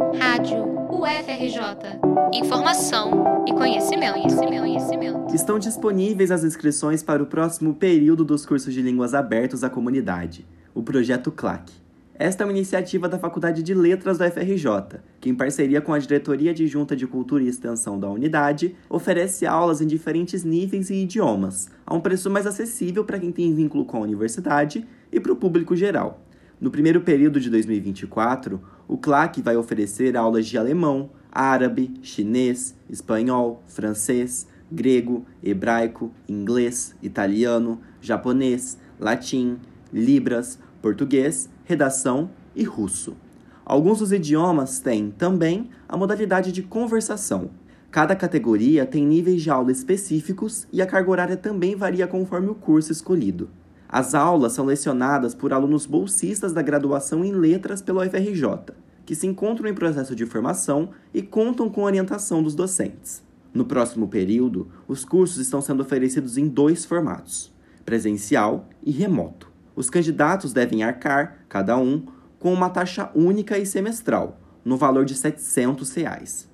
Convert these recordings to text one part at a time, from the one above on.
Rádio UFRJ. Informação e conhecimento, conhecimento, conhecimento. Estão disponíveis as inscrições para o próximo período dos cursos de línguas abertos à comunidade, o projeto CLAC. Esta é uma iniciativa da Faculdade de Letras da UFRJ, que, em parceria com a Diretoria Adjunta de Cultura e Extensão da unidade, oferece aulas em diferentes níveis e idiomas, a um preço mais acessível para quem tem vínculo com a universidade e para o público geral. No primeiro período de 2024, o CLAC vai oferecer aulas de alemão, árabe, chinês, espanhol, francês, grego, hebraico, inglês, italiano, japonês, latim, libras, português, redação e russo. Alguns dos idiomas têm também a modalidade de conversação. Cada categoria tem níveis de aula específicos e a carga horária também varia conforme o curso escolhido. As aulas são lecionadas por alunos bolsistas da graduação em letras pela UFRJ, que se encontram em processo de formação e contam com orientação dos docentes. No próximo período, os cursos estão sendo oferecidos em dois formatos: presencial e remoto. Os candidatos devem arcar, cada um, com uma taxa única e semestral, no valor de 700 reais.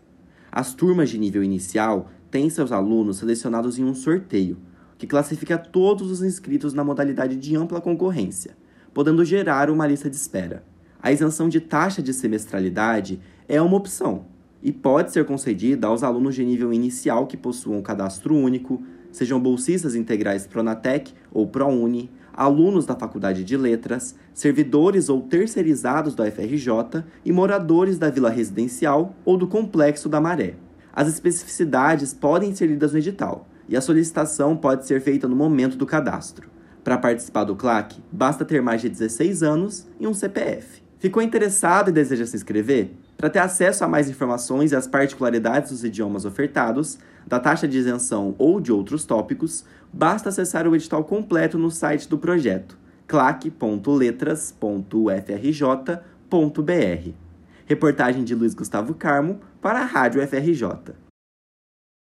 As turmas de nível inicial têm seus alunos selecionados em um sorteio, que classifica todos os inscritos na modalidade de ampla concorrência, podendo gerar uma lista de espera. A isenção de taxa de semestralidade é uma opção e pode ser concedida aos alunos de nível inicial que possuam cadastro único, sejam bolsistas integrais Pronatec ou ProUni, alunos da Faculdade de Letras, servidores ou terceirizados da FRJ e moradores da Vila Residencial ou do Complexo da Maré. As especificidades podem ser lidas no edital e a solicitação pode ser feita no momento do cadastro. Para participar do CLAC, basta ter mais de 16 anos e um CPF. Ficou interessado e deseja se inscrever? Para ter acesso a mais informações e as particularidades dos idiomas ofertados, da taxa de isenção ou de outros tópicos, basta acessar o edital completo no site do projeto clac.letras.ufrj.br. Reportagem de Luiz Gustavo Carmo para a Rádio FRJ.